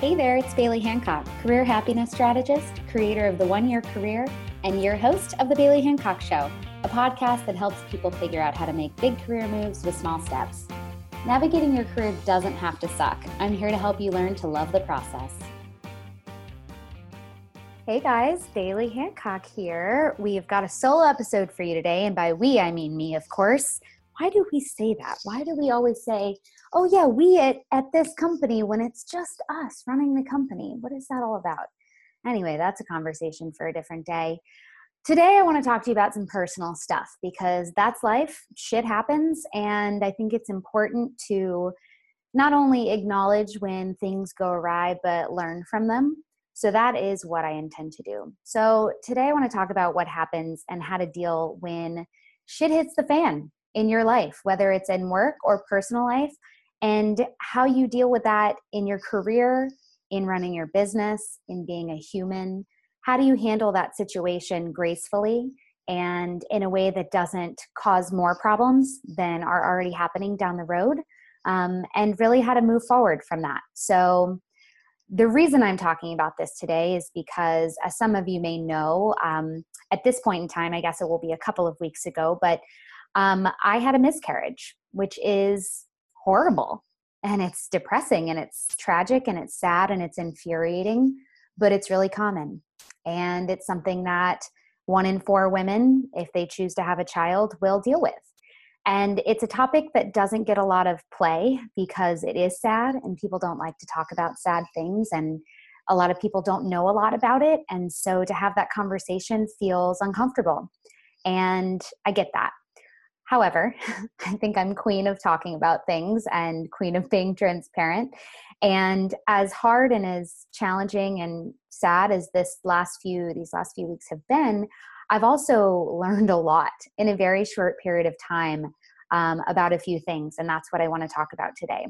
Hey there, it's Baily Hancock, career happiness strategist, creator of the One Year Career, and your host of The Baily Hancock Show, a podcast that helps people figure out how to make big career moves with small steps. Navigating your career doesn't have to suck. I'm here to help you learn to love the process. Hey guys, Baily Hancock here. We've got a solo episode for you today, and by we, I mean me, of course. Why do we say that? Why do we always say, oh yeah, we at, at this company when it's just us running the company? What is that all about? Anyway, that's a conversation for a different day. Today, I want to talk to you about some personal stuff because that's life. Shit happens. And I think it's important to not only acknowledge when things go awry, but learn from them. So that is what I intend to do. So today, I want to talk about what happens and how to deal when shit hits the fan in your life, whether it's in work or personal life, and how you deal with that in your career, in running your business, in being a human. How do you handle that situation gracefully and in a way that doesn't cause more problems than are already happening down the road? Um, and really how to move forward from that. So, the reason I'm talking about this today is because, as some of you may know, um, at this point in time, I guess it will be a couple of weeks ago, but um, I had a miscarriage, which is horrible and it's depressing and it's tragic and it's sad and it's infuriating, but it's really common. And it's something that one in four women, if they choose to have a child, will deal with. And it's a topic that doesn't get a lot of play because it is sad and people don't like to talk about sad things and a lot of people don't know a lot about it. And so to have that conversation feels uncomfortable. And I get that. However, I think I'm queen of talking about things and queen of being transparent. And as hard and as challenging and sad as this last few these last few weeks have been, I've also learned a lot in a very short period of time um, about a few things, and that's what I want to talk about today.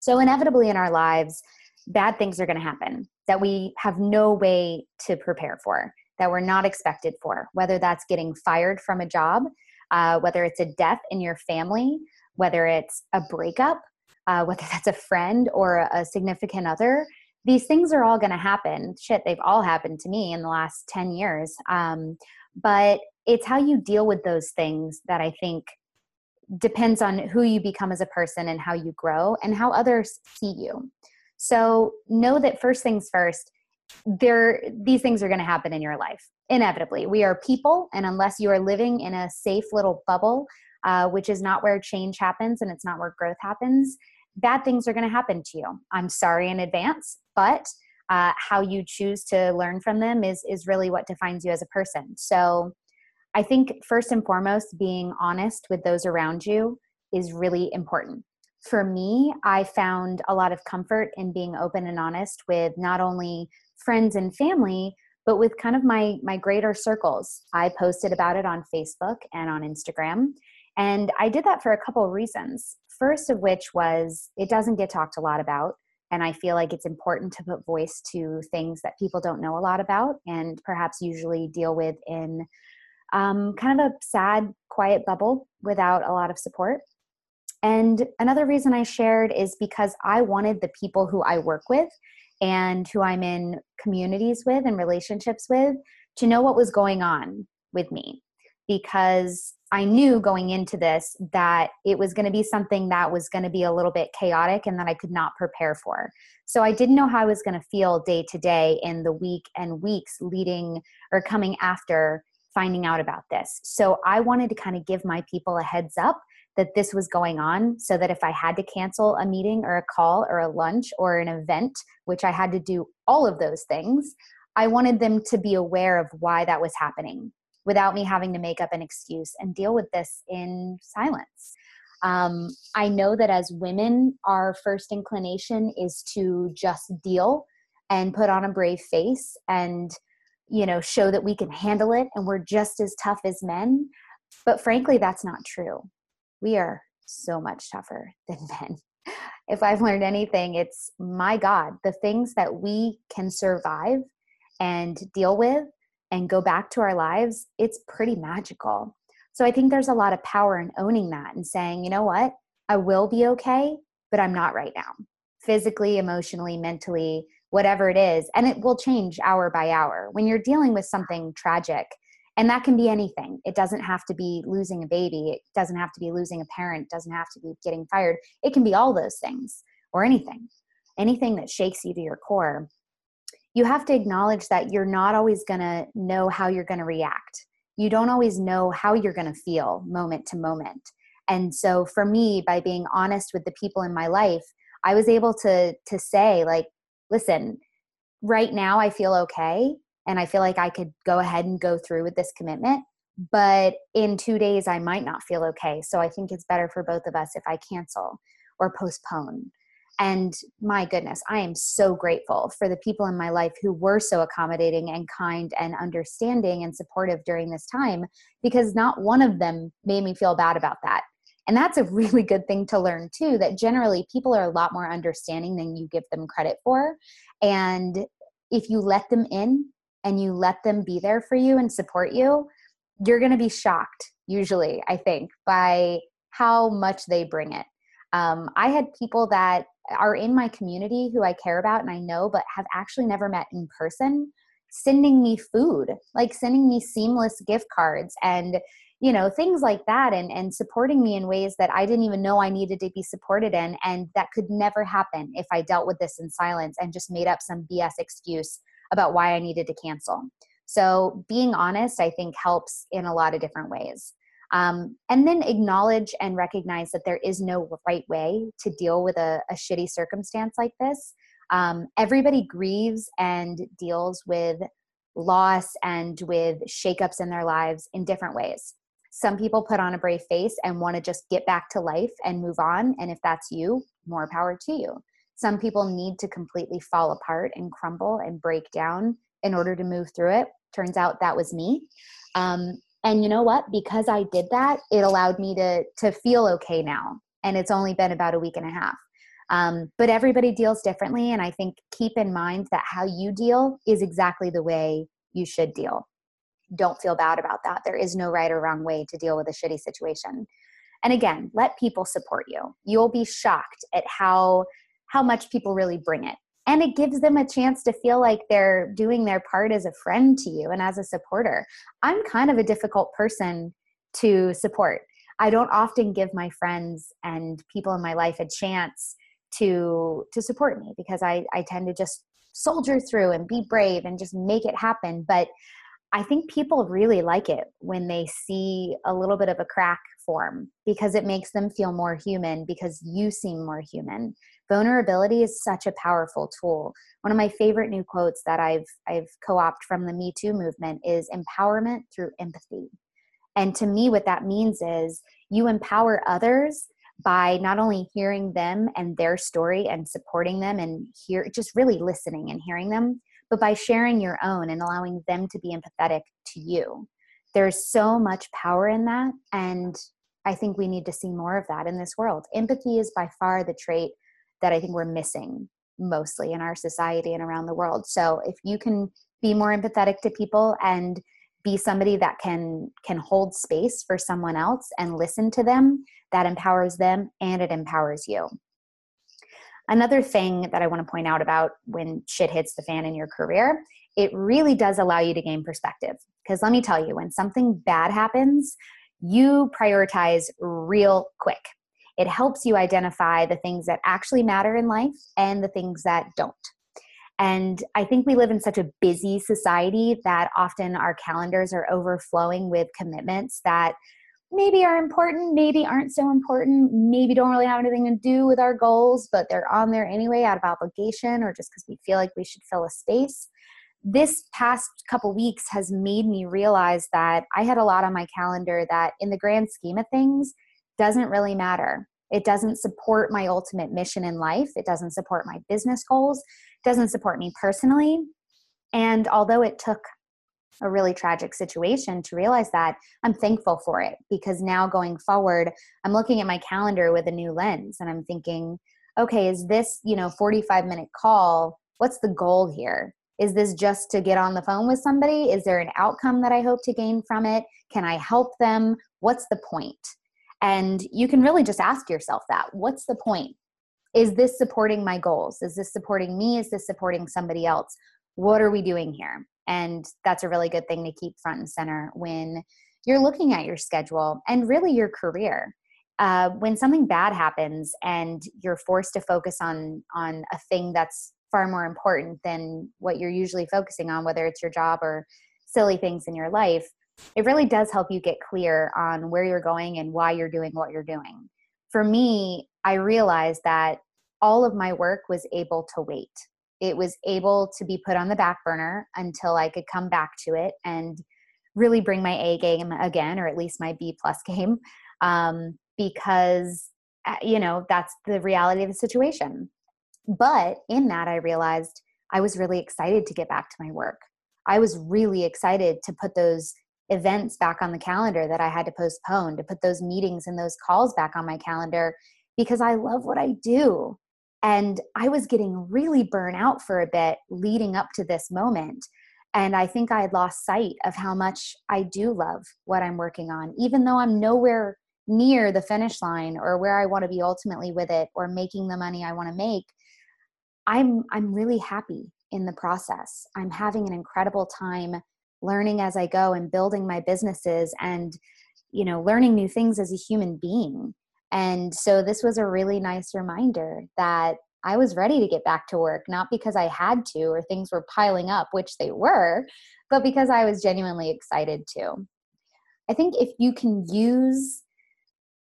So, inevitably in our lives, bad things are going to happen that we have no way to prepare for, that we're not expected for, whether that's getting fired from a job uh, whether it's a death in your family, whether it's a breakup, uh, whether that's a friend or a significant other. These things are all going to happen. Shit, they've all happened to me in the last 10 years. Um, but it's how you deal with those things that I think depends on who you become as a person and how you grow and how others see you. So know that first things first, there these things are going to happen in your life inevitably. We are people and unless you are living in a safe little bubble uh, which is not where change happens and it's not where growth happens bad things are going to happen to you. I'm sorry in advance but uh, how you choose to learn from them is is really what defines you as a person. So i think first and foremost being honest with those around you is really important for me i found a lot of comfort in being open and honest with not only friends and family but with kind of my my greater circles. I posted about it on facebook and on instagram and i did that for a couple of reasons. First of which was it doesn't get talked a lot about and i feel like it's important to put voice to things that people don't know a lot about and perhaps usually deal with in um, kind of a sad quiet bubble without a lot of support and another reason i shared is because i wanted the people who i work with and who I'm in communities with and relationships with to know what was going on with me because I knew going into this that it was going to be something that was going to be a little bit chaotic and that I could not prepare for. So I didn't know how I was going to feel day to day in the week and weeks leading or coming after finding out about this. So I wanted to kind of give my people a heads up that this was going on so that if I had to cancel a meeting or a call or a lunch or an event, which I had to do all of those things, I wanted them to be aware of why that was happening without me having to make up an excuse and deal with this in silence. Um, I know that as women, our first inclination is to just deal and put on a brave face and you know show that we can handle it and we're just as tough as men but frankly that's not true we are so much tougher than men. If I've learned anything, it's my God, the things that we can survive and deal with and go back to our lives, it's pretty magical. So I think there's a lot of power in owning that and saying, you know what, I will be okay, but I'm not right now. physically, emotionally, mentally, whatever it is. And it will change hour by hour. When you're dealing with something tragic, and that can be anything. It doesn't have to be losing a baby. It doesn't have to be losing a parent. It doesn't have to be getting fired. It can be all those things or anything, anything that shakes you to your core. You have to acknowledge that you're not always going to know how you're going to react. You don't always know how you're going to feel moment to moment. And so for me, by being honest with the people in my life, I was able to to say like, listen, right now I feel okay and I feel like I could go ahead and go through with this commitment. But in two days, I might not feel okay. So I think it's better for both of us if I cancel or postpone. And my goodness, I am so grateful for the people in my life who were so accommodating and kind and understanding and supportive during this time because not one of them made me feel bad about that. And that's a really good thing to learn too that generally people are a lot more understanding than you give them credit for. And if you let them in and you let them be there for you and support you, you're going to be shocked, usually, I think, by how much they bring it. Um, I had people that are in my community who I care about and I know, but have actually never met in person, sending me food, like sending me seamless gift cards and you know things like that and and supporting me in ways that i didn't even know i needed to be supported in and that could never happen if i dealt with this in silence and just made up some bs excuse about why I needed to cancel. So being honest, I think, helps in a lot of different ways. Um, and then acknowledge and recognize that there is no right way to deal with a, a shitty circumstance like this. Um, everybody grieves and deals with loss and with shakeups in their lives in different ways. Some people put on a brave face and want to just get back to life and move on. And if that's you, more power to you. Some people need to completely fall apart and crumble and break down in order to move through it. Turns out that was me. Um, and you know what? Because I did that, it allowed me to to feel okay now. And it's only been about a week and a half. Um, but everybody deals differently, and I think keep in mind that how you deal is exactly the way you should deal. Don't feel bad about that. There is no right or wrong way to deal with a shitty situation. And again, let people support you. You'll be shocked at how how much people really bring it. And it gives them a chance to feel like they're doing their part as a friend to you and as a supporter. I'm kind of a difficult person to support. I don't often give my friends and people in my life a chance to to support me because I, I tend to just soldier through and be brave and just make it happen. But I think people really like it when they see a little bit of a crack form because it makes them feel more human because you seem more human vulnerability is such a powerful tool. One of my favorite new quotes that i've i've co-opted from the me too movement is empowerment through empathy. And to me what that means is you empower others by not only hearing them and their story and supporting them and hear just really listening and hearing them but by sharing your own and allowing them to be empathetic to you. There's so much power in that and i think we need to see more of that in this world. Empathy is by far the trait that I think we're missing mostly in our society and around the world. So if you can be more empathetic to people and be somebody that can can hold space for someone else and listen to them, that empowers them and it empowers you. Another thing that I want to point out about when shit hits the fan in your career, it really does allow you to gain perspective. Because let me tell you, when something bad happens, you prioritize real quick it helps you identify the things that actually matter in life and the things that don't. And I think we live in such a busy society that often our calendars are overflowing with commitments that maybe are important, maybe aren't so important, maybe don't really have anything to do with our goals, but they're on there anyway out of obligation or just because we feel like we should fill a space. This past couple weeks has made me realize that I had a lot on my calendar that, in the grand scheme of things, doesn't really matter. It doesn't support my ultimate mission in life. It doesn't support my business goals. It doesn't support me personally. And although it took a really tragic situation to realize that, I'm thankful for it because now going forward, I'm looking at my calendar with a new lens and I'm thinking, okay, is this, you know, 45 minute call? What's the goal here? Is this just to get on the phone with somebody? Is there an outcome that I hope to gain from it? Can I help them? What's the point? And you can really just ask yourself that what's the point? is this supporting my goals? Is this supporting me? Is this supporting somebody else? What are we doing here? And that's a really good thing to keep front and center when you're looking at your schedule and really your career. Uh, when something bad happens and you're forced to focus on on a thing that's far more important than what you're usually focusing on, whether it's your job or silly things in your life, it really does help you get clear on where you're going and why you're doing what you're doing. For me, I realized that all of my work was able to wait. It was able to be put on the back burner until I could come back to it and really bring my A game again, or at least my B plus game, um, because uh, you know that's the reality of the situation. But in that, I realized I was really excited to get back to my work. I was really excited to put those events back on the calendar that I had to postpone, to put those meetings and those calls back on my calendar because I love what I do. And I was getting really burnt out for a bit leading up to this moment. And I think I had lost sight of how much I do love what I'm working on, even though I'm nowhere near the finish line or where I want to be ultimately with it or making the money I want to make. I'm I'm really happy in the process. I'm having an incredible time learning as I go and building my businesses and you know learning new things as a human being. And so this was a really nice reminder that I was ready to get back to work, not because I had to or things were piling up, which they were, but because I was genuinely excited to. I think if you can use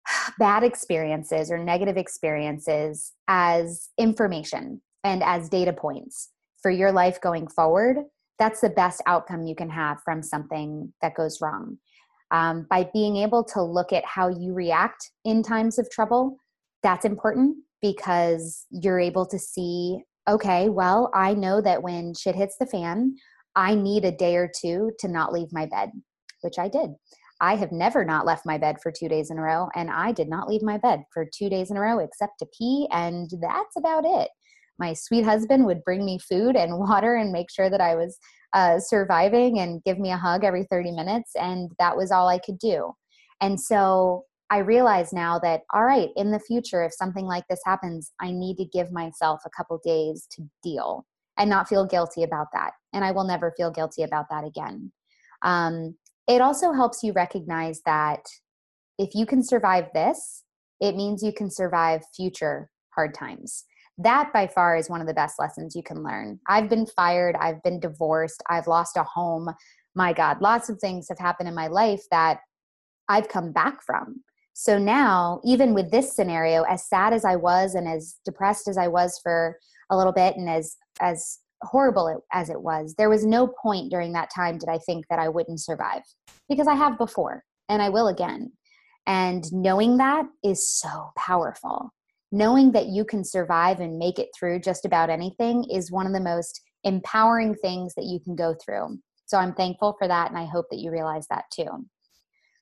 bad experiences or negative experiences as information and as data points for your life going forward, that's the best outcome you can have from something that goes wrong. Um, by being able to look at how you react in times of trouble, that's important because you're able to see okay, well, I know that when shit hits the fan, I need a day or two to not leave my bed, which I did. I have never not left my bed for two days in a row, and I did not leave my bed for two days in a row except to pee, and that's about it. My sweet husband would bring me food and water and make sure that I was uh, surviving and give me a hug every 30 minutes, and that was all I could do. And so I realize now that, all right, in the future, if something like this happens, I need to give myself a couple days to deal and not feel guilty about that. And I will never feel guilty about that again. Um, it also helps you recognize that if you can survive this, it means you can survive future hard times. That by far is one of the best lessons you can learn. I've been fired, I've been divorced, I've lost a home. My God, lots of things have happened in my life that I've come back from. So now, even with this scenario, as sad as I was and as depressed as I was for a little bit and as as horrible as it was, there was no point during that time did I think that I wouldn't survive because I have before and I will again. And knowing that is so powerful. Knowing that you can survive and make it through just about anything is one of the most empowering things that you can go through. So I'm thankful for that and I hope that you realize that too.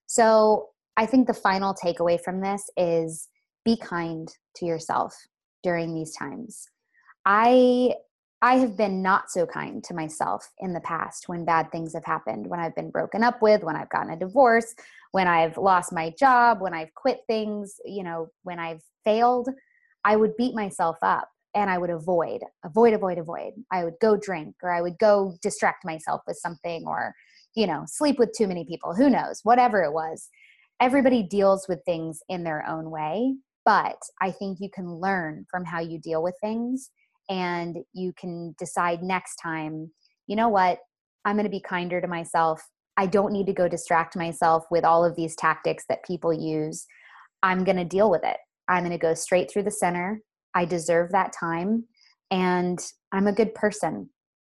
So I think the final takeaway from this is be kind to yourself during these times. I I have been not so kind to myself in the past when bad things have happened, when I've been broken up with, when I've gotten a divorce, when I've lost my job, when I've quit things, you know, when I've failed, I would beat myself up and I would avoid, avoid, avoid, avoid. I would go drink or I would go distract myself with something or, you know, sleep with too many people, who knows, whatever it was. Everybody deals with things in their own way, but I think you can learn from how you deal with things and you can decide next time, you know what, I'm going to be kinder to myself. I don't need to go distract myself with all of these tactics that people use. I'm going to deal with it. I'm going to go straight through the center. I deserve that time. And I'm a good person.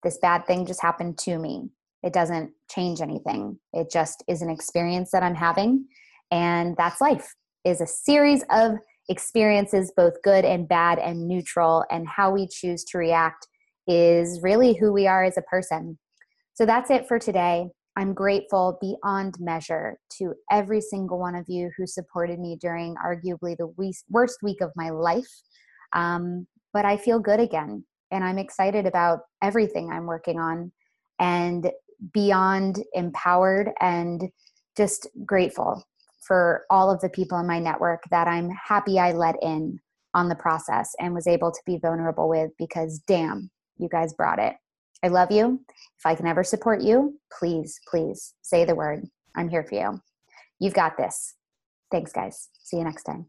This bad thing just happened to me. It doesn't change anything. It just is an experience that I'm having. And that's life, is a series of experiences, both good and bad and neutral, and how we choose to react is really who we are as a person. So that's it for today. I'm grateful beyond measure to every single one of you who supported me during arguably the worst week of my life. Um, but I feel good again, and I'm excited about everything I'm working on, and beyond empowered and just grateful for all of the people in my network that I'm happy I let in on the process and was able to be vulnerable with because damn, you guys brought it. I love you. If I can ever support you, please, please say the word. I'm here for you. You've got this. Thanks, guys. See you next time.